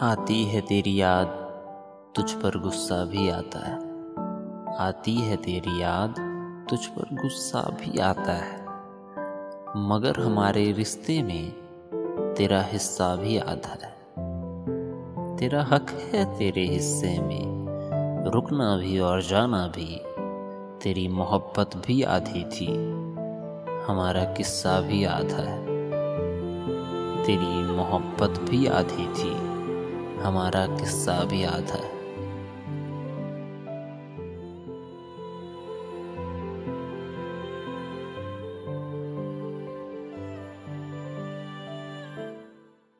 आती है तेरी याद, तुझ पर गुस्सा भी आता है। आती है तेरी याद, तुझ पर गुस्सा भी आता है। मगर हमारे रिश्ते में तेरा हिस्सा भी आधा है। तेरा हक है तेरे हिस्से में, रुकना भी और जाना भी। तेरी मोहब्बत भी आधी थी, हमारा किस्सा भी आधा है। तेरी मोहब्बत भी आधी थी। हमारा किस्सा भी याद है।